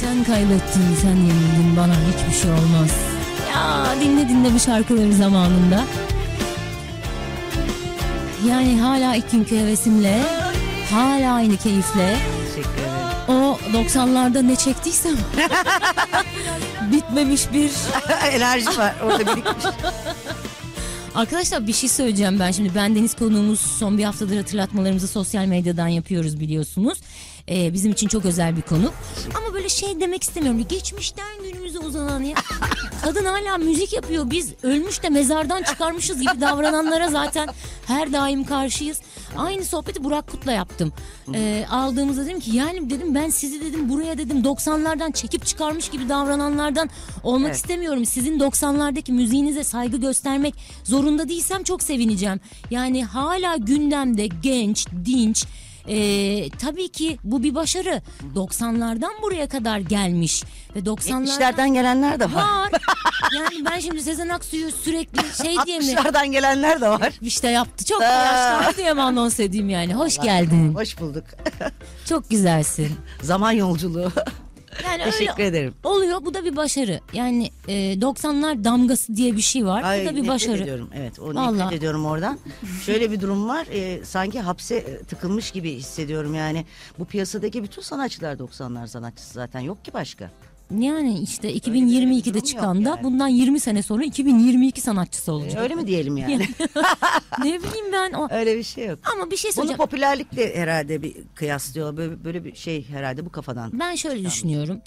Sen kaybettin, sen yenildin, bana hiçbir şey olmaz. Ya dinle dinle bu şarkıları zamanında. Yani hala ilk günkü hevesimle, hala aynı keyifle. Teşekkür ederim. O 90'larda ne çektiysem bitmemiş bir Enerji var orada birikmiş. Arkadaşlar bir şey söyleyeceğim ben şimdi. Ben Deniz konuğumuz son bir haftadır hatırlatmalarımızı sosyal medyadan yapıyoruz biliyorsunuz. Ee, bizim için çok özel bir konu. Ama böyle şey demek istemiyorum. Geçmişten günümüze uzanan ya. Kadın hala müzik yapıyor. Biz ölmüş de mezardan çıkarmışız gibi davrananlara zaten her daim karşıyız. Aynı sohbeti Burak Kut'la yaptım. Ee, aldığımızda dedim ki yani dedim ben sizi dedim buraya dedim 90'lardan çekip çıkarmış gibi davrananlardan olmak Evet. istemiyorum. Sizin 90'lardaki müziğinize saygı göstermek zorunda değilsem çok sevineceğim. Yani hala gündemde genç, dinç. Ee, tabii ki bu bir başarı. 90'lardan buraya kadar gelmiş ve 90'lardan 70'lerden gelenler de var. var. yani ben şimdi Sezen Aksu'yu sürekli şey diye mi 60'lardan gelenler de var. işte yaptı çok yaşlandı diye mi anons edeyim yani. Hoş geldin. Hoş bulduk. Çok güzelsin. Zaman yolculuğu. Yani Teşekkür öyle ederim. oluyor. Bu da bir başarı. Yani e, 90'lar damgası diye bir şey var. Ay, bu da bir nefret başarı. ediyorum. Evet o Vallahi. nefret ediyorum oradan. Şöyle bir durum var. e, sanki hapse e, tıkılmış gibi hissediyorum yani. Bu piyasadaki bütün sanatçılar 90'lar sanatçısı zaten yok ki başka. Yani işte durum 2022'de yok çıkan da yani. bundan 20 sene sonra 2022 sanatçısı E, olacak. Öyle mi diyelim yani? ne bileyim ben o. Öyle bir şey yok. Ama bir şey Bunu söyleyeceğim. popülerlikle herhalde bir kıyaslıyor. Böyle, böyle bir şey herhalde bu kafadan. Ben şöyle düşünüyorum.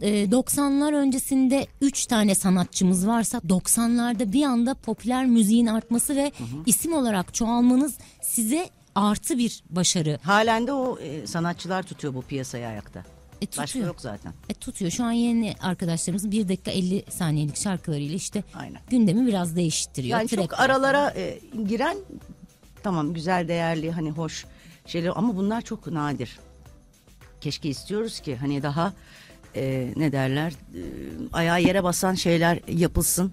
Ee, 90'lar öncesinde 3 tane sanatçımız varsa 90'larda bir anda popüler müziğin artması ve isim olarak çoğalmanız size artı bir başarı Halen de o e, sanatçılar tutuyor bu piyasayı ayakta. E, Başka tutuyor. yok zaten. E, tutuyor. Şu an yeni arkadaşlarımız 1 dakika 50 saniyelik şarkılarıyla işte Aynen. gündemi biraz değiştiriyor. Yani çok aralara e, giren tamam güzel değerli hani hoş şeyler ama bunlar çok nadir. Keşke istiyoruz ki hani daha e, ne derler e, ayağa yere basan şeyler yapılsın.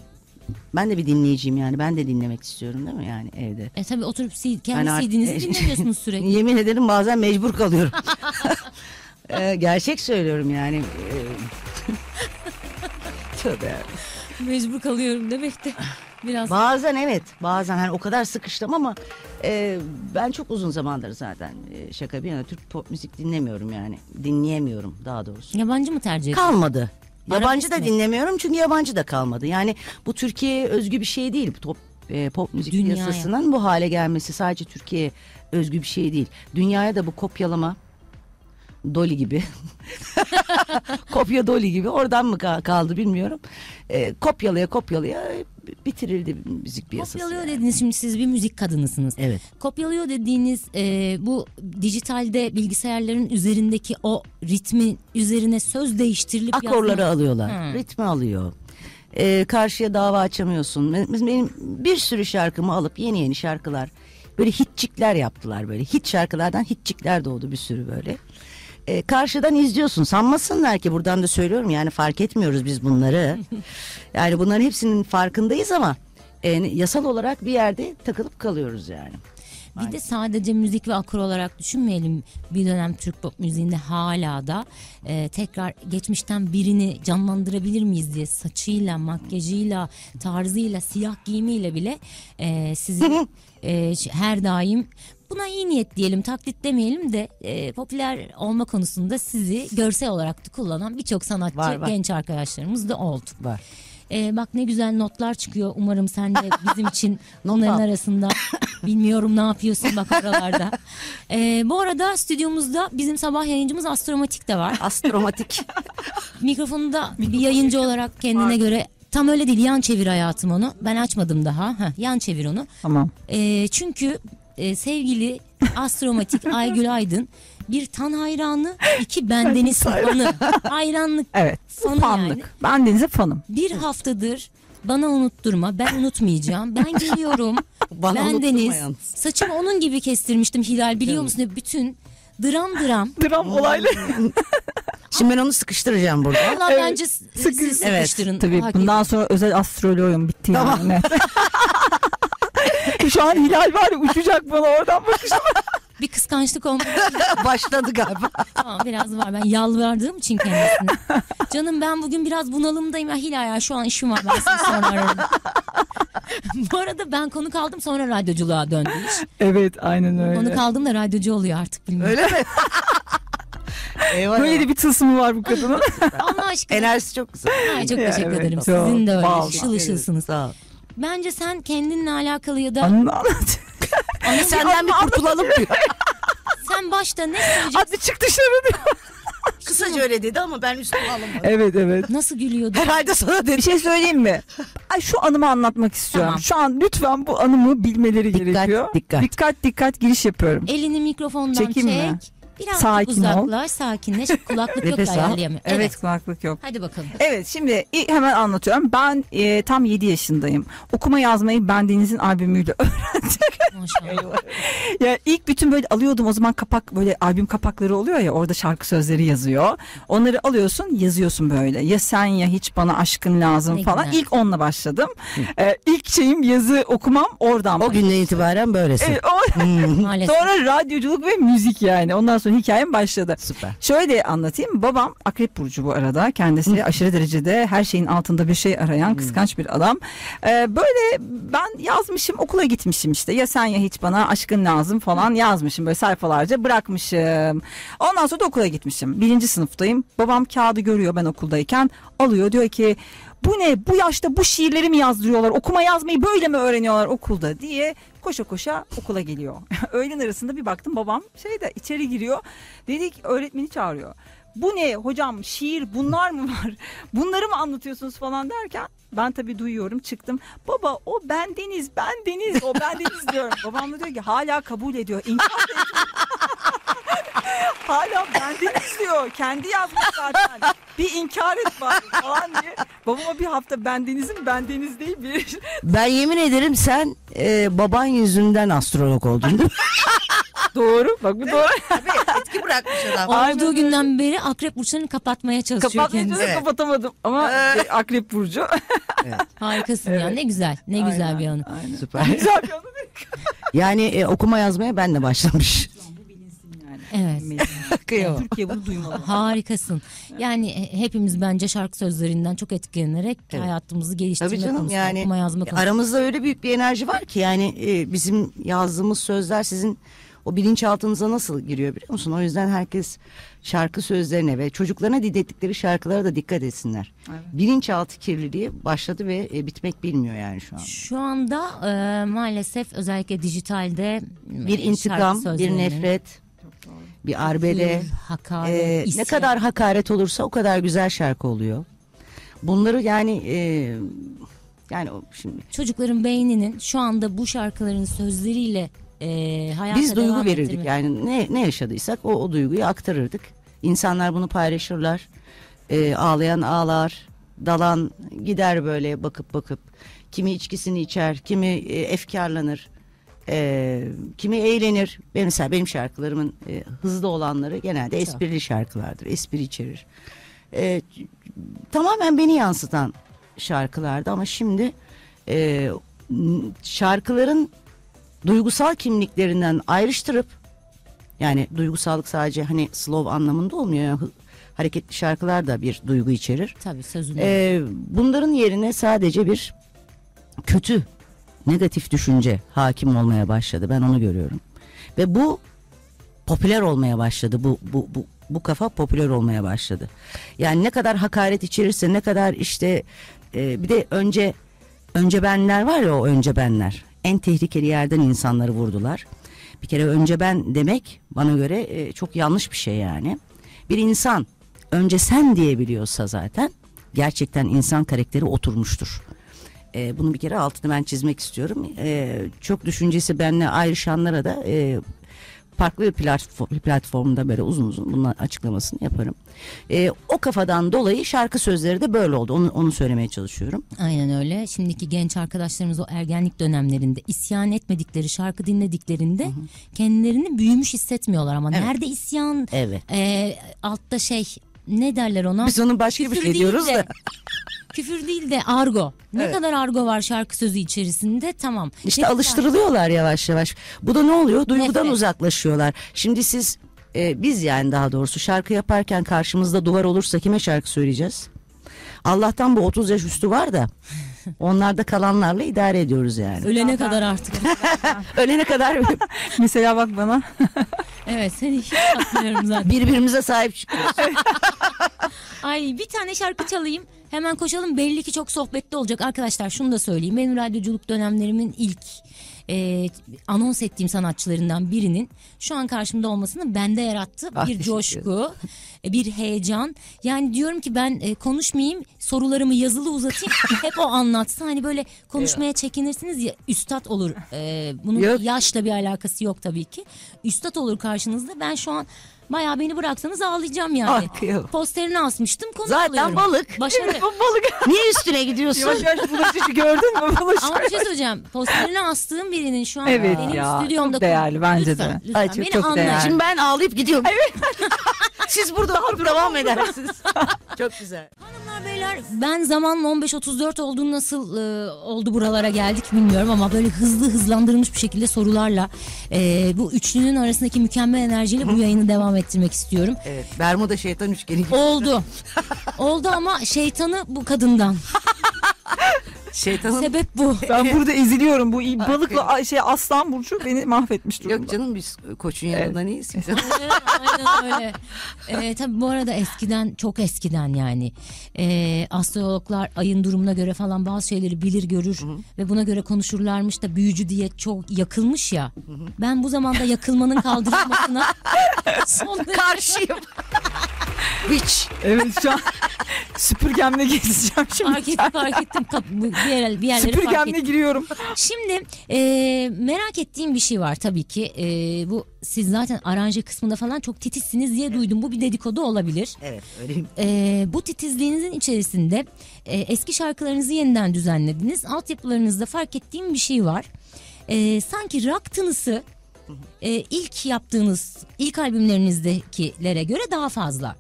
Ben de bir dinleyiciyim yani ben de dinlemek istiyorum değil mi yani evde. E tabi oturup kendi CD'nizi dinlemiyorsunuz sürekli. Yemin ederim bazen mecbur kalıyorum. E, gerçek söylüyorum yani. E, Tövbe. Mecbur kalıyorum demek de biraz. Bazen evet bazen hani o kadar sıkıştım ama e, ben çok uzun zamandır zaten e, şaka bir yana Türk pop müzik dinlemiyorum yani dinleyemiyorum daha doğrusu. Yabancı mı tercih ediyorsun? Kalmadı. Yabancı da dinlemiyorum çünkü yabancı da kalmadı. Yani bu Türkiye'ye özgü bir şey değil. Top, e, pop müzik Dünyaya. piyasasının bu hale gelmesi sadece Türkiye'ye özgü bir şey değil. Dünyaya da bu kopyalama Dolly gibi. Kopya Dolly gibi oradan mı ka- kaldı bilmiyorum. E, kopyalaya kopyalaya bitirildi müzik piyasası. Kopyalıyor yani. dediniz şimdi siz bir müzik kadınısınız. Evet. Kopyalıyor dediğiniz e, bu dijitalde bilgisayarların üzerindeki o ritmin üzerine söz değiştirilip Akorları yazma- alıyorlar. Hı. Ritmi alıyor. Ee, karşıya dava açamıyorsun. Benim, benim bir sürü şarkımı alıp yeni yeni şarkılar böyle hitçikler yaptılar böyle. Hit şarkılardan hitçikler doğdu bir sürü böyle. Ee, karşıdan izliyorsun. Sanmasınlar ki buradan da söylüyorum yani fark etmiyoruz biz bunları. yani bunların hepsinin farkındayız ama e, yasal olarak bir yerde takılıp kalıyoruz yani. Bir de sadece müzik ve akor olarak düşünmeyelim. Bir dönem Türk pop müziğinde hala da e, tekrar geçmişten birini canlandırabilir miyiz diye saçıyla, makyajıyla, tarzıyla, siyah giyimiyle bile e, sizi e, her daim buna iyi niyet diyelim, taklit demeyelim de e, popüler olma konusunda sizi görsel olarak da kullanan birçok sanatçı, Var, var. genç arkadaşlarımız da oldu. Var. Ee, bak ne güzel notlar çıkıyor. Umarım sen de bizim için onların arasında bilmiyorum ne yapıyorsun bak oralarda. Ee, bu arada stüdyomuzda bizim sabah yayıncımız Astromatik de var. Astromatik. Mikrofonu da bir yayıncı olarak kendine göre tam öyle değil yan çevir hayatım onu. Ben açmadım daha. Heh, yan çevir onu. Tamam. Ee, çünkü e, sevgili Astromatik Aygül Aydın bir tan hayranı, iki bendeniz fanı. Hayranlık Evet. Fanı fanlık. yani. Ben Deniz'e fanım. bir haftadır bana unutturma ben unutmayacağım ben geliyorum Bana ben Deniz saçımı onun gibi kestirmiştim Hilal biliyor musun bütün dram dram Dram olaylı. Şimdi ben onu sıkıştıracağım burada. Allah Evet, bence s- sıkı- siz Evet, sıkıştırın Tabii Hak bundan sonra özel astroloğum bitti Tamam. yani. Şu an Hilal var ya uçacak bana oradan bakışma. kıskançlık olmadı. Başladı galiba. Tamam biraz var. Ben yalvardığım için kendisine. Canım ben bugün biraz bunalımdayım. Ya Hilal ya şu an işim var. Ben seni sonra ararım. Bu arada ben konuk aldım sonra radyoculuğa döndü iş. Evet aynen öyle. Konuk aldım da radyocu oluyor artık bilmiyorum. Öyle mi? Eyvah Böyle de bir tılsımı var bu kadının. Allah aşkına. Enerjisi çok güzel. Ay, çok Ya, teşekkür evet, ederim. çok. Sizin de öyle. Vallahi. Işıl ışılsınız. Sağ ol. Bence sen kendinle alakalı ya da Anını anlat. Senden bir kurtulalım diyor. sen başta ne söyleyeceksin? Hadi çık dışarı diyor. Kısaca öyle dedi ama ben üstüme alamadım. Evet evet. Nasıl gülüyordu? Herhalde sana Bir dedi. şey söyleyeyim mi? Ay şu anımı anlatmak istiyorum. Tamam. Şu an lütfen bu anımı bilmeleri Dikkat, gerekiyor. dikkat. Dikkat dikkat giriş yapıyorum. Elini mikrofondan Çekeyim çek. mi? Biraz Sakin ol. uzaklaş, sakinleş. Kulaklık yok ayarlayamıyor. Evet, Evet. kulaklık yok. Hadi bakalım. Evet şimdi hemen anlatıyorum. Ben e, tam 7 yaşındayım. Okuma yazmayı Ben Deniz'in albümüyle Maşallah. ya ilk bütün böyle alıyordum o zaman kapak böyle albüm kapakları oluyor ya orada şarkı sözleri yazıyor. Onları alıyorsun yazıyorsun böyle. Ya sen ya hiç bana aşkın lazım Ne falan. güzel. İlk onunla başladım. Ee, ilk şeyim yazı okumam oradan. O başladı. günden itibaren böylesin. Evet, o- Hmm, Maalesef. sonra radyoculuk ve müzik yani. Ondan sonra hikayem başladı. Süper. Şöyle anlatayım. Babam akrep burcu bu arada. Kendisi aşırı derecede her şeyin altında bir şey arayan kıskanç bir adam. Ee, böyle ben yazmışım okula gitmişim işte. Ya sen ya hiç bana aşkın lazım falan yazmışım. Böyle sayfalarca bırakmışım. Ondan sonra da okula gitmişim. Birinci sınıftayım. Babam kağıdı görüyor ben okuldayken. Alıyor diyor ki bu ne bu yaşta bu şiirleri mi yazdırıyorlar okuma yazmayı böyle mi öğreniyorlar okulda diye koşa koşa okula geliyor. Öğlen arasında bir baktım babam şeyde içeri giriyor dedik öğretmeni çağırıyor. Bu ne hocam şiir bunlar mı var bunları mı anlatıyorsunuz falan derken ben tabii duyuyorum çıktım baba o ben Deniz ben Deniz o ben Deniz diyorum. Babam da diyor ki hala kabul ediyor inkar. Hala ben Deniz diyor. Kendi yazmış zaten. Bir inkar et bari falan diye. Babama bir hafta ben Deniz'im ben Deniz değil bir. Ben yemin ederim sen e, baban yüzünden astrolog oldun doğru. Bak bu doğru. Etki bırakmış adam. Olduğu günden beri akrep burçlarını kapatmaya çalışıyor Kapatmaya kendisi. çalışıyorum, Evet. kapatamadım. Ama e, akrep burcu. Harikasın ya Evet. ne güzel ne güzel Aynen, bir anı. aynen. Süper. Güzel bir anı. Yani e, okuma yazmaya ben de başlamış. Evet. Kıyamam. Türkiye bunu duymalı. Harikasın. Yani e, hepimiz bence şarkı sözlerinden çok etkilenerek Evet. hayatımızı geliştirme Tabii canım konusunda, yani okuma yazma konusunda. aramızda öyle büyük bir enerji var ki yani e, bizim yazdığımız sözler sizin o bilinçaltınıza nasıl giriyor biliyor musun? O yüzden herkes şarkı sözlerine ve çocuklarına dinlettikleri şarkılara da dikkat etsinler. Evet. Bilinçaltı kirliliği başladı ve e, bitmek bilmiyor yani şu an. Şu anda e, maalesef özellikle dijitalde Bir e, intikam, şarkı bir nefret, bir arbede, hakaret, e, ne kadar hakaret olursa o kadar güzel şarkı oluyor. Bunları yani e, yani şimdi çocukların beyninin şu anda bu şarkıların sözleriyle e, hayata Biz duygu devam verirdik ettirme- yani ne ne yaşadıysak o, o duyguyu aktarırdık. İnsanlar bunu paylaşırlar. Ee, ağlayan ağlar, dalan gider böyle bakıp bakıp. Kimi içkisini içer, kimi e, efkarlanır, e, kimi eğlenir. Benim mesela benim şarkılarımın e, hızlı olanları genelde esprili şarkılardır, espri içerir. E, tamamen beni yansıtan şarkılardı ama şimdi e, şarkıların duygusal kimliklerinden ayrıştırıp yani duygusallık sadece hani slow anlamında olmuyor. Yani hareketli şarkılar da bir duygu içerir. Tabii sözünü. Ee, bunların yerine sadece bir kötü, negatif düşünce hakim olmaya başladı. Ben onu görüyorum. Ve bu popüler olmaya başladı. Bu bu bu bu kafa popüler olmaya başladı. Yani ne kadar hakaret içerirse, ne kadar işte e, bir de önce önce benler var ya o önce benler. En tehlikeli yerden insanları vurdular. Bir kere önce ben demek bana göre e, çok yanlış bir şey yani. Bir insan önce sen diyebiliyorsa zaten gerçekten insan karakteri oturmuştur. E, bunu bir kere altını ben çizmek istiyorum. E, çok düşüncesi benle ayrışanlara da e, farklı bir platform, platformda böyle uzun uzun bunun açıklamasını yaparım. E, o kafadan dolayı şarkı sözleri de böyle oldu. Onu, onu söylemeye çalışıyorum. Aynen öyle. Şimdiki genç arkadaşlarımız o ergenlik dönemlerinde isyan etmedikleri şarkı dinlediklerinde kendilerini büyümüş hissetmiyorlar ama Evet. nerede isyan Evet. e, altta şey ne derler ona? Biz onun başka bir şey diyoruz de- da. Küfür değil de argo. Ne Evet. kadar argo var şarkı sözü içerisinde tamam. İşte Ne kadar- alıştırılıyorlar yavaş yavaş. Bu da ne oluyor? Duygudan Nefret. uzaklaşıyorlar. Şimdi siz e, biz yani daha doğrusu şarkı yaparken karşımızda duvar olursa kime şarkı söyleyeceğiz? Allah'tan bu 30 yaş üstü var da onlarda kalanlarla idare ediyoruz yani. Ölene kadar artık. Ölene kadar Mesela bak bana. evet seni hiç atmıyorum zaten. birbirimize sahip çıkıyoruz. Ay bir tane şarkı çalayım. Hemen koşalım. Belli ki çok sohbetli olacak. Arkadaşlar şunu da söyleyeyim. Benim radyoculuk dönemlerimin ilk e, anons ettiğim sanatçılarından birinin şu an karşımda olmasını bende yarattı. Ah, bir coşku, bir heyecan. Yani diyorum ki ben e, konuşmayayım, sorularımı yazılı uzatayım. hep o anlatsın. Hani böyle konuşmaya çekinirsiniz ya üstad olur. E, bunun Yok. yaşla bir alakası yok tabii ki. Üstad olur karşınızda. Ben şu an Bayağı beni bıraksanız ağlayacağım yani. Ah, kıyamam. Posterini asmıştım konu Zaten alıyorum. balık. Başarı. Balık. Niye üstüne gidiyorsun? Yavaş yavaş bulaşıcı gördün mü? Bulaşıcı. Ama bir şey söyleyeceğim. Posterini astığım birinin şu an Evet benim ya, stüdyomda çok değerli bence de. Lütfen, Ay, çok- beni çok anlayın. değerli. Şimdi ben ağlayıp gidiyorum. Siz burada oturup devam edersiniz. Çok güzel. Hanımlar beyler ben zaman 15.34 olduğunu nasıl e, oldu buralara geldik bilmiyorum ama böyle hızlı hızlandırılmış bir şekilde sorularla e, bu üçlünün arasındaki mükemmel enerjiyle bu yayını devam ettirmek istiyorum. Evet. Bermuda şeytan üçgeni gibi. Oldu. Oldu ama şeytanı bu kadından. Şeytanın Sebep bu. Ben burada eziliyorum. Bu balıkla a- şey aslan burcu beni mahvetmiş durumda. Yok canım biz koçun yanından iyiyiz. Evet, Aynen öyle. Ee, tabii bu arada eskiden çok eskiden yani ee, astrologlar ayın durumuna göre falan bazı şeyleri bilir görür ve buna göre konuşurlarmış da büyücü diye çok yakılmış ya. Ben bu zamanda yakılmanın kaldırılmasına son Karşıyım. Witch. Evet şu an süpürgemle gezeceğim şimdi. fark ettim fark ettim Kap- bir, yer, bir yerleri fark Süpürgemle ettim. giriyorum. Şimdi e, merak ettiğim bir şey var tabii ki. E, bu siz zaten aranje kısmında falan çok titizsiniz diye duydum. Bu bir dedikodu olabilir. Evet öyleyim. Ee, bu titizliğinizin içerisinde e, eski şarkılarınızı yeniden düzenlediniz. Altyapılarınızda fark ettiğim bir şey var. Ee, sanki rock tınısı e, ilk yaptığınız ilk albümlerinizdekilere göre daha fazla.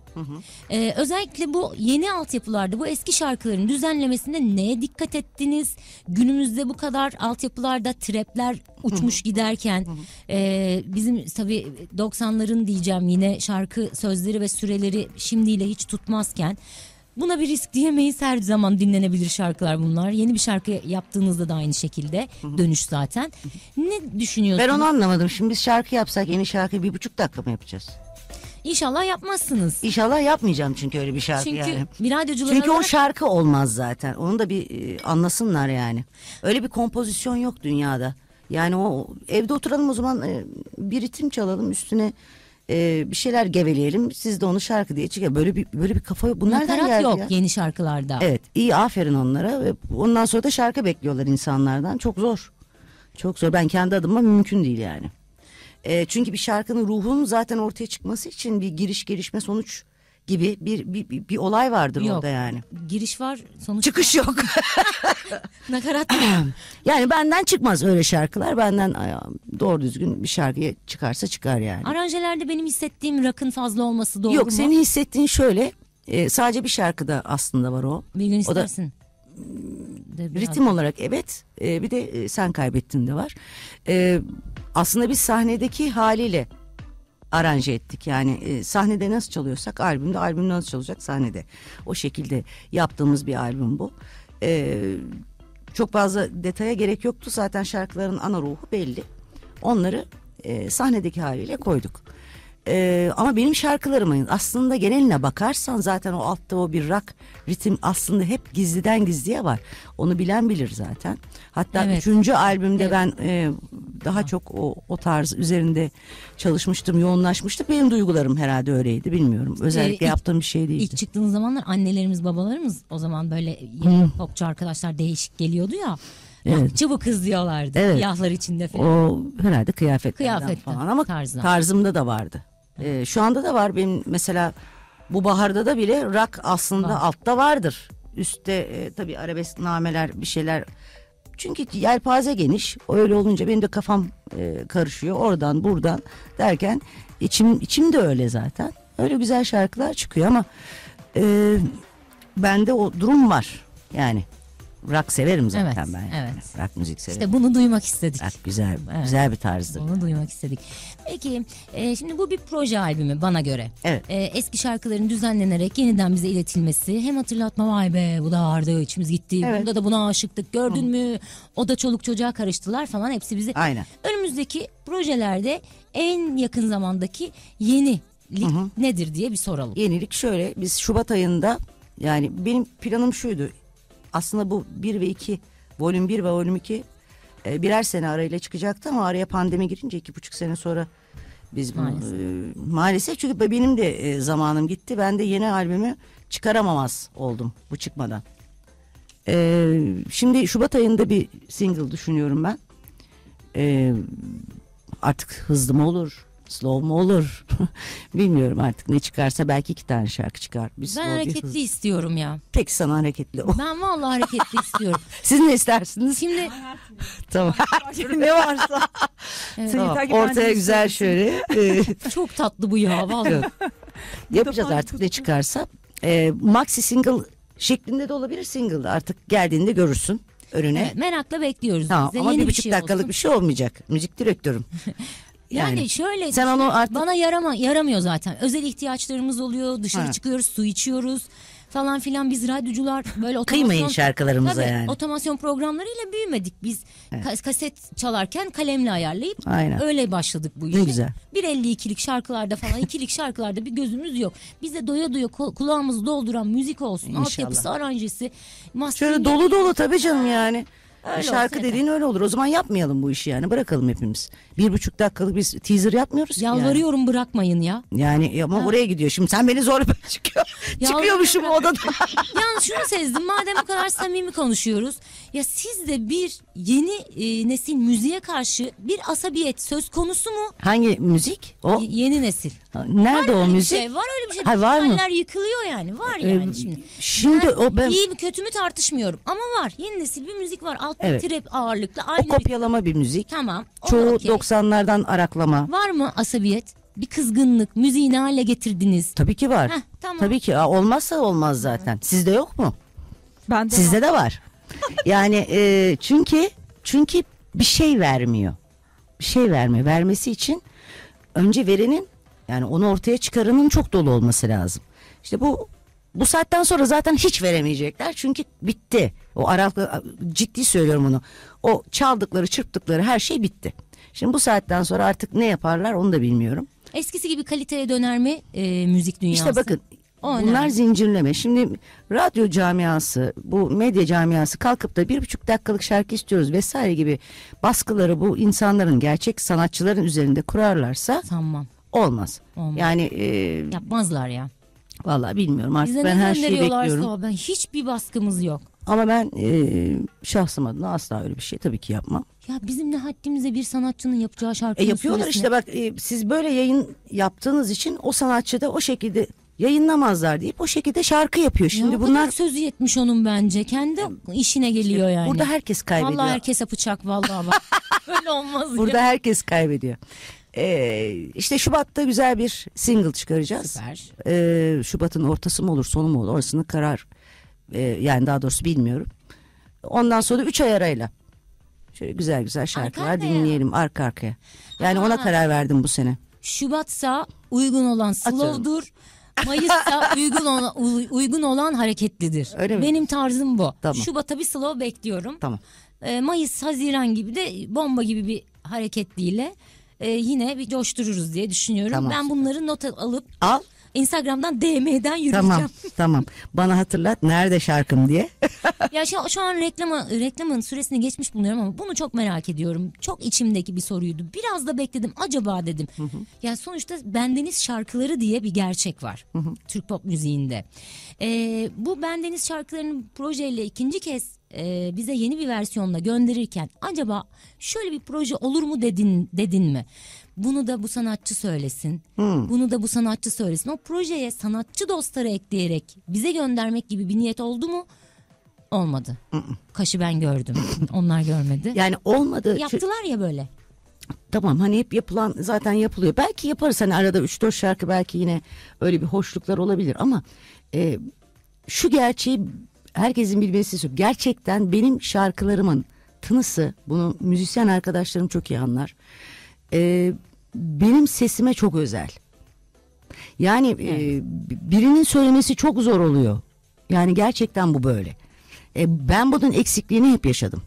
Ee, özellikle bu yeni altyapılarda bu eski şarkıların düzenlemesinde neye dikkat ettiniz? Günümüzde bu kadar altyapılarda trapler uçmuş giderken e, bizim tabii 90'ların diyeceğim yine şarkı sözleri ve süreleri şimdiyle hiç tutmazken buna bir risk diyemeyiz her zaman dinlenebilir şarkılar bunlar. Yeni bir şarkı yaptığınızda da aynı şekilde dönüş zaten. Ne düşünüyorsunuz? Ben onu anlamadım. Şimdi biz şarkı yapsak yeni şarkıyı bir buçuk dakika mı yapacağız? İnşallah yapmazsınız. İnşallah yapmayacağım çünkü öyle bir şarkı Çünkü yani. bir radyocular Çünkü o olarak- şarkı olmaz zaten. Onu da bir e, anlasınlar yani. Öyle bir kompozisyon yok dünyada. Yani o evde oturalım o zaman e, bir ritim çalalım üstüne e, bir şeyler geveleyelim. Siz de onu şarkı diye çıkar. Böyle bir böyle bir kafa bu nereden Nakarat geldi yok ya? yeni şarkılarda. Evet iyi aferin onlara ondan sonra da şarkı bekliyorlar insanlardan. Çok zor. Çok zor. Ben kendi adıma mümkün değil yani. E, çünkü bir şarkının ruhunun zaten ortaya çıkması için bir giriş gelişme sonuç gibi bir bir, bir, bir olay vardır Yok. orada yani. Giriş var sonuç Çıkış yok. nakarat yani benden çıkmaz öyle şarkılar. Benden doğru düzgün bir şarkıya çıkarsa çıkar yani. Aranjelerde benim hissettiğim rakın fazla olması doğru yok mu? senin hissettiğin şöyle. e, sadece bir şarkıda aslında var o. Bir gün O da- istersin. De Ritim olarak evet. e, bir de e, sen kaybettin de var. E, aslında biz sahnedeki haliyle aranje ettik. Yani e, sahnede nasıl çalıyorsak albümde, albümde nasıl çalacak sahnede. O şekilde yaptığımız bir albüm bu. E, çok fazla detaya gerek yoktu. Zaten şarkıların ana ruhu belli. Onları e, sahnedeki haliyle koyduk. E, ama benim şarkılarımın aslında geneline bakarsan zaten o altta o bir rock ritim aslında hep gizliden gizliye var. Onu bilen bilir zaten. Hatta Evet. üçüncü albümde Evet. ben e, daha çok o, o tarz üzerinde çalışmıştım, yoğunlaşmıştım. Benim duygularım herhalde öyleydi bilmiyorum. Özellikle ilk- yaptığım bir şey değildi. İlk çıktığınız zamanlar annelerimiz babalarımız o zaman böyle yeni popçu arkadaşlar değişik geliyordu ya. Evet. Bu kız diyorlardı. Evet. Yahlar içinde falan. O herhalde kıyafetlerden Kıyafetten, falan ama tarzdan. tarzımda da vardı. Ee, şu anda da var benim mesela bu baharda da bile rock aslında Var. altta vardır. Üstte e, tabii arabesk nameler bir şeyler. Çünkü yelpaze geniş. Öyle olunca benim de kafam e, karışıyor. Oradan buradan derken içim içim de öyle zaten. öyle güzel şarkılar çıkıyor ama e, bende o durum var. Yani rock severim zaten Evet, ben. evet. Rock müzik severim. İşte bunu duymak istedik. Rock güzel, Evet. güzel bir tarzdır. Onu duymak istedik. Peki e, şimdi bu bir proje albümü bana göre. Evet. E, eski şarkıların düzenlenerek yeniden bize iletilmesi hem hatırlatma vay be bu da vardı içimiz gitti. Evet. Bunda da buna aşıktık gördün mü o da çoluk çocuğa karıştılar falan hepsi bizi. Aynen. Önümüzdeki projelerde en yakın zamandaki yenilik nedir diye bir soralım. Yenilik şöyle biz Şubat ayında yani benim planım şuydu. Aslında bu 1 ve 2 volüm 1 ve volüm 2 e, birer sene arayla çıkacaktı ama araya pandemi girince iki buçuk sene sonra biz Maalesef. e, maalesef çünkü benim de e, zamanım gitti. Ben de yeni albümü çıkaramamaz oldum bu çıkmadan. E, şimdi Şubat ayında bir single düşünüyorum ben. E, artık hızlı mı olur? Slow mu olur? Bilmiyorum artık ne çıkarsa belki iki tane şarkı çıkar. Bir Ben slow, bir hareketli hızlı. istiyorum ya. Peki sana hareketli. o. Ben vallahi hareketli istiyorum. Siz ne istersiniz? Şimdi Tamam. ne varsa. Evet. Tamam. Ortaya bir güzel şöyle e, çok tatlı bu ya vallahi. yapacağız artık ne çıkarsa. E, maxi single şeklinde de olabilir single artık geldiğinde görürsün önüne. Evet, merakla bekliyoruz Tamam, ama Yeni bir buçuk şey dakikalık olsun. bir şey olmayacak. Müzik direktörüm. Yani, şöyle Sen onu artık bana yarama yaramıyor zaten. Özel ihtiyaçlarımız oluyor. Dışarı Ha. çıkıyoruz, su içiyoruz falan filan. Biz radyocular böyle otomasyon kıymayın şarkılarımıza Tabii, yani. otomasyon programlarıyla büyümedik. Biz ka- kaset çalarken kalemle ayarlayıp Aynen. öyle başladık bu işe. Ne güzel. 1.52'lik şarkılarda falan ikilik şarkılarda bir gözümüz yok. Bize doya doya kulağımızı dolduran müzik olsun. İnşallah. Altyapısı, aranjesi. Şöyle dolu dolu tabii canım yani. Öyle Şarkı dediğin öyle olur. O zaman yapmayalım bu işi yani. Bırakalım hepimiz. Bir buçuk dakikalık biz teaser yapmıyoruz. ki yani. Yalvarıyorum bırakmayın ya. Yani ama oraya gidiyor. Şimdi sen beni zorla çıkıyor. Yalvarıyorum Çıkıyormuşum bırak. odada. Yalnız şunu sezdim madem o kadar samimi konuşuyoruz. Ya siz de bir yeni e, nesil müziğe karşı bir asabiyet söz konusu mu? Hangi müzik? O Y- yeni nesil. Nerede var o bir müzik? şey, var öyle bir şey. Ha, var mı? Hayaller yıkılıyor yani. Var yani Ee, şimdi. Şimdi o ben İyi mi kötü mü tartışmıyorum ama var. Yeni nesil bir müzik var. Altta Evet. trap ağırlıklı o aynı bir... kopyalama bir müzik. Tamam. o Çoğu okey. 90'lardan araklama. Var mı asabiyet? Bir kızgınlık, müziği ne hale getirdiniz? Tabii ki var. Heh, tamam. Tabii ki. Aa, olmazsa olmaz zaten. Sizde yok mu? Ben de Sizde de var. Yani e, çünkü çünkü bir şey vermiyor. Bir şey vermiyor. Vermesi için önce verenin yani onu ortaya çıkaranın çok dolu olması lazım. İşte bu bu saatten sonra zaten hiç veremeyecekler çünkü bitti. O aralıklı ciddi söylüyorum onu. O çaldıkları, çırptıkları her şey bitti. Şimdi bu saatten sonra artık ne yaparlar onu da bilmiyorum. Eskisi gibi kaliteye döner mi e, müzik dünyası? İşte bakın O bunlar önemli. zincirleme. Şimdi radyo camiası, bu medya camiası kalkıp da bir buçuk dakikalık şarkı istiyoruz vesaire gibi baskıları bu insanların gerçek sanatçıların üzerinde kurarlarsa Sanmam. Olmaz. Olmaz. Yani e, Yapmazlar ya. vallahi bilmiyorum artık Bize ben her şeyi bekliyorum. o. Ben hiçbir baskımız yok. Ama ben e, şahsım adına asla öyle bir şey tabii ki yapmam. Ya bizim ne haddimize bir sanatçının yapacağı E, şarkının yapıyorlar söylesine- işte bak e, siz böyle yayın yaptığınız için o sanatçı da o şekilde yayınlamazlar deyip o şekilde şarkı yapıyor. Ya Şimdi kadar bunlar sözü yetmiş onun bence. Kendi işine geliyor yani. burada herkes kaybediyor. Vallahi herkese bıçak vallahi bak. Öyle olmaz Burada ya. herkes kaybediyor. Ee, işte Şubat'ta güzel bir single çıkaracağız. Süper. Ee, Şubat'ın ortası mı olur sonu mu olur orasını karar e, yani daha doğrusu bilmiyorum. Ondan sonra 3 ay arayla şöyle güzel güzel şarkılar arkaya. dinleyelim arka arkaya. Yani ona Ha. karar verdim bu sene. Şubatsa uygun olan Atıyorum. slow'dur. Mayıs'ta uygun olan, uy- uygun olan hareketlidir. Öyle mi? Benim tarzım bu. Tamam. Şubat'a bir slow bekliyorum. Tamam. Ee, Mayıs, Haziran gibi de bomba gibi bir hareketliyle e, yine bir coştururuz diye düşünüyorum. Tamam, ben bunları not alıp Al. Instagram'dan DM'den yürüyeceğim. Tamam. tamam. Bana hatırlat nerede şarkım diye. ya şu, şu an reklama, reklamın süresini geçmiş bulunuyorum ama bunu çok merak ediyorum. Çok içimdeki bir soruydu. Biraz da bekledim. Acaba dedim. Yani sonuçta bendeniz şarkıları diye bir gerçek var. Türk pop müziğinde. Ee, bu bendeniz şarkılarının projeyle ikinci kez e, bize yeni bir versiyonla gönderirken acaba şöyle bir proje olur mu dedin dedin mi? Bunu da bu sanatçı söylesin. Bunu da bu sanatçı söylesin. O projeye sanatçı dostları ekleyerek bize göndermek gibi bir niyet oldu mu? Olmadı. Kaşı ben gördüm. Onlar görmedi. Yani olmadı. Yaptılar ya böyle. tamam hani hep yapılan zaten yapılıyor. Belki yaparız hani arada 3-4 şarkı belki yine öyle bir hoşluklar olabilir ama e, şu gerçeği herkesin bilmesi istiyorum. Gerçekten benim şarkılarımın tınısı bunu müzisyen arkadaşlarım çok iyi anlar. E, benim sesime çok özel. Yani e, birinin söylemesi çok zor oluyor. Yani gerçekten bu böyle. E, ben bunun eksikliğini hep yaşadım.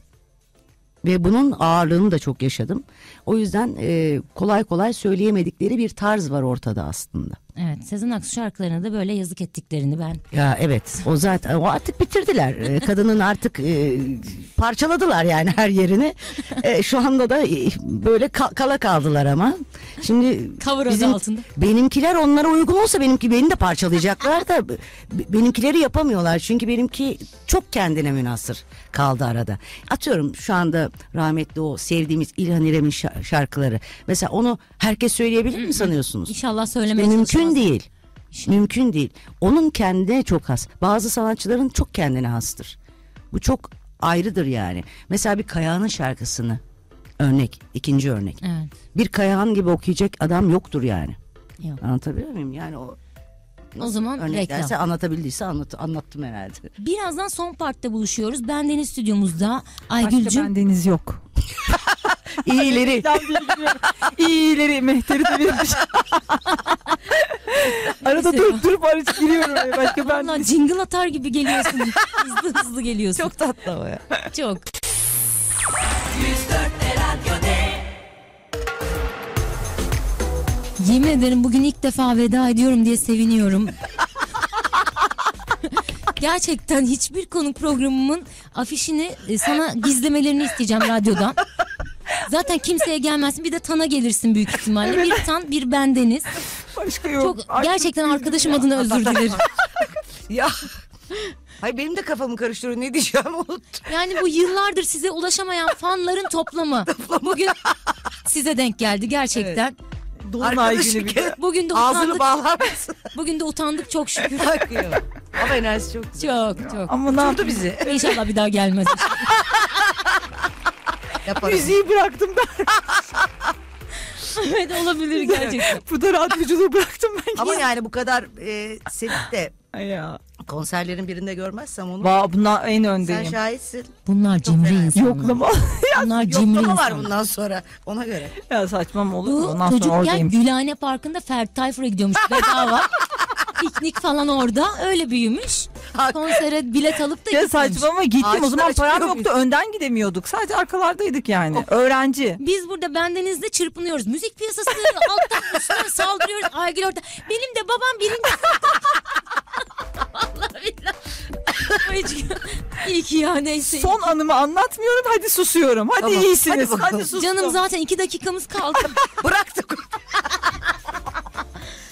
Ve bunun ağırlığını da çok yaşadım. O yüzden e, kolay kolay söyleyemedikleri bir tarz var ortada aslında. Evet Sezen Aksu şarkılarına da böyle yazık ettiklerini ben Ya evet o zaten o artık bitirdiler. E, kadının artık e, parçaladılar yani her yerini. E, şu anda da e, böyle ka- kala kaldılar ama. Şimdi Cover adı altında. benimkiler onlara uygun olsa benimki beni de parçalayacaklar da benimkileri yapamıyorlar. Çünkü benimki çok kendine münasır kaldı arada. Atıyorum şu anda rahmetli o sevdiğimiz İlhan İrem'in şa- şarkıları. Mesela onu herkes söyleyebilir mi sanıyorsunuz? inşallah söylemeye Mümkün çalışmaz. değil. Mümkün değil. Onun kendine çok has. Bazı sanatçıların çok kendine hastır. Bu çok ayrıdır yani. Mesela bir Kayağan'ın şarkısını örnek, ikinci örnek. Evet. Bir Kayağan gibi okuyacak adam yoktur yani. Yok. Anlatabiliyor muyum? Yani o O zaman örneklerse reklam. anlatabildiyse anlat, anlattım herhalde. Birazdan son partta buluşuyoruz. Ben Deniz stüdyomuzda. Başka Aygül'cüm bendeniz yok. İyileri. İyileri mehteri de vermiş. Arada durup durup aracı giriyorum. oraya. Başka ben Vallahi jingle atar gibi geliyorsun. hızlı hızlı geliyorsun. çok tatlı o ya. Çok. Yemin ederim bugün ilk defa veda ediyorum diye seviniyorum. Gerçekten hiçbir konuk programımın afişini e, sana gizlemelerini isteyeceğim radyodan. Zaten kimseye gelmezsin bir de Tan'a gelirsin büyük ihtimalle. Bir Tan bir bendeniz. başka yok. Çok Ay, gerçekten arkadaşım adına özür dilerim. Ya. Hayır benim de kafamı karıştırıyor. Ne diyeceğim unuttum. Yani bu yıllardır size ulaşamayan fanların toplamı. Bugün size denk geldi gerçekten. Dolunay Arkadaşı günü bir de. Bugün de Ağzını utandık. bağlar mısın? Bugün de utandık çok şükür. Bakıyor. Ama enerjisi çok güzel. Çok çok. Ama ne yapayım? bizi. İnşallah bir daha gelmez. Yaparım. Müziği bıraktım ben. evet olabilir gerçekten. Burada radyoculuğu bıraktım ben. Ama yani bu kadar e, sevip de ya. konserlerin birinde görmezsem onu Va bunlar en sen öndeyim. şahitsin. Bunlar cimri insanlar. Yoklama. Bunlar cimri Yoklama var insanlar. bundan sonra ona göre. ya saçmam olur mu? Bu Ondan sonra çocukken oradayım. Gülhane Parkı'nda Ferdi Tayfur'a gidiyormuş bedava. Piknik falan orada öyle büyümüş. Konsere bilet alıp da Ya gitmemiş. saçmama gittim o zaman param çıkıyor yoktu önden gidemiyorduk sadece arkalardaydık yani öğrenci. Biz burada bendenizde çırpınıyoruz. Müzik piyasası alttan üstten saldırıyoruz. Aygül orada. Benim de babam birinci Vallahi billahi. Hiç- İyi ki ya neyse. Son anımı anlatmıyorum hadi susuyorum hadi Tamam, iyisiniz hadi hadi, bakalım. sustum. Canım zaten iki dakikamız kaldı. Bıraktık.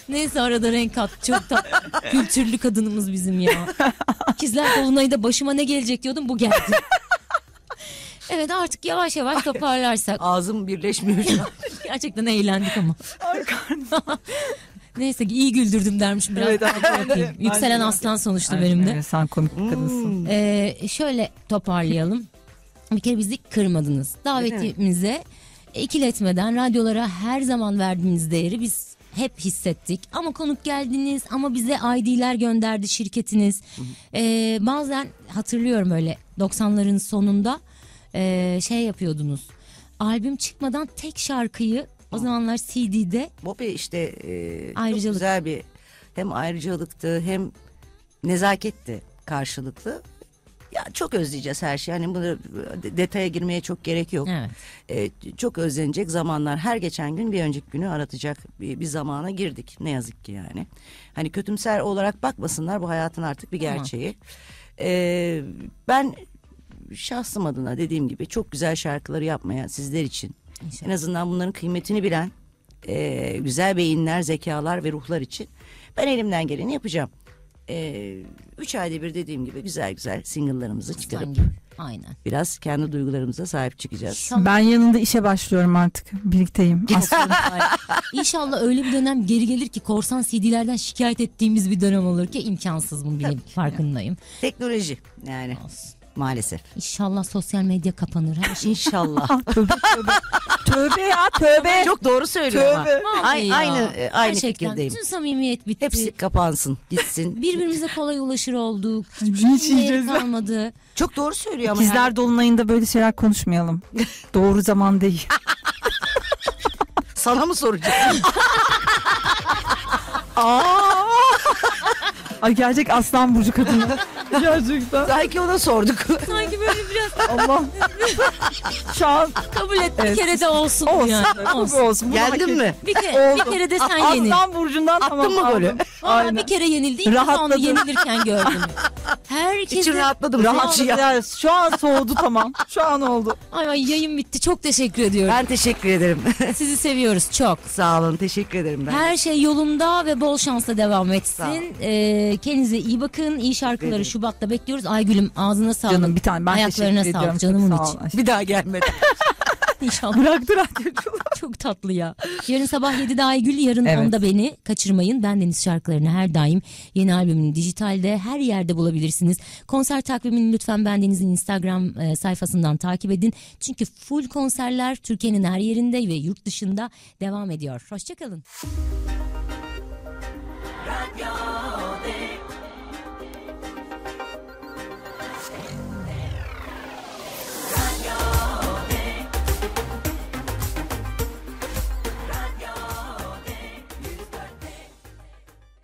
Neyse arada renk kat. Çok da kültürlü kadınımız bizim ya. İkizler Dolunay'da başıma ne gelecek diyordum bu geldi. Evet artık yavaş yavaş toparlarsak. Ağzım birleşmiyor şu an. Gerçekten eğlendik ama. Ay karnım. Neyse iyi güldürdüm dermişim biraz. Evet, daha aynen. Yükselen aslan sonuçta Ay, benim de. evet, Sen komik bir kadınsın. Ee, şöyle toparlayalım. Bir kere bizi kırmadınız. Davetimize ikiletmeden radyolara her zaman verdiğiniz değeri biz hep hissettik. Ama konuk geldiniz ama bize ID'ler gönderdi şirketiniz. Ee, bazen hatırlıyorum öyle 90'ların sonunda ee, şey yapıyordunuz. Albüm çıkmadan tek şarkıyı o zamanlar CD'de Bu bir işte e, çok Ayrıcalık. güzel bir hem ayrıcalıktı hem nezaketti karşılıklı. Ya çok özleyeceğiz her şeyi. Hani bunu de- detaya girmeye çok gerek yok. evet. E, çok özlenecek zamanlar her geçen gün bir önceki günü aratacak bir, bir zamana girdik ne yazık ki yani. Hani kötümser olarak bakmasınlar bu hayatın artık bir gerçeği. E, ben şahsım adına dediğim gibi çok güzel şarkıları yapmaya sizler için İnşallah. en azından bunların kıymetini bilen e, güzel beyinler, zekalar ve ruhlar için ben elimden geleni yapacağım. E, üç ayda bir dediğim gibi güzel güzel single'larımızı çıkarıp Sanki. Aynen. biraz kendi duygularımıza sahip çıkacağız. İnşallah Ben yanında işe başlıyorum artık birlikteyim. Aslında. İnşallah öyle bir dönem geri gelir ki korsan CD'lerden şikayet ettiğimiz bir dönem olur ki imkansız bunu bileyim farkındayım. Teknoloji yani. Olsun. Maalesef. İnşallah sosyal medya kapanır şey. İnşallah. tövbe tövbe. tövbe ya tövbe. Çok doğru söylüyor ama. Tövbe. Vallahi Ay- ya. aynı e, aynı Gerçekten fikirdeyim. bütün samimiyet bitti. Hepsi kapansın, gitsin. Birbirimize kolay ulaşır olduk. Hiç Hiçbir yiyeceğiz ya. kalmadı. Çok doğru söylüyor ama. İkizler yani. dolunayında böyle şeyler konuşmayalım. Doğru zaman değil. Sana mı soracağım? Aa! Ay gerçek aslan burcu kadını. Gerçekten. Belki ona sorduk. Sanki böyle biraz Allah. Şu an kabul et bir Evet. kere de olsun, olsun. yani. Olsun. Olsun. Geldin mi? Bir, kere, bir Oldu. kere de sen yenil. Aslan burcundan Attın tamam mı golü? Aynen. bir kere yenildi. İlk defa onu Rahatladım. yenilirken gördüm. Herkese... İçin rahatladım. Rahat ya. Şu an soğudu tamam. Şu an oldu. Ay, ay yayın bitti. Çok teşekkür ediyorum. Ben teşekkür ederim. Sizi seviyoruz çok. Sağ olun. Teşekkür ederim ben. Her şey yolunda ve bol şansla devam etsin. Ee, kendinize iyi bakın. İyi şarkıları ederim. Şubat'ta bekliyoruz. Aygül'üm ağzına sağlık. Canım bir tane ben Ayaklarına teşekkür ediyorum. sağlık canımın Çok sağ içi. ol. Bir daha gelmedi. İnşallah. Bıraktı radyocu. Çok tatlı ya. Yarın sabah 7'de Aygül, yarın Evet. 10'da beni kaçırmayın. Ben Deniz şarkılarını her daim yeni albümünü dijitalde her yerde bulabilirsiniz. Konser takvimini lütfen Ben Deniz'in Instagram e, sayfasından takip edin. Çünkü full konserler Türkiye'nin her yerinde ve yurt dışında devam ediyor. Hoşçakalın.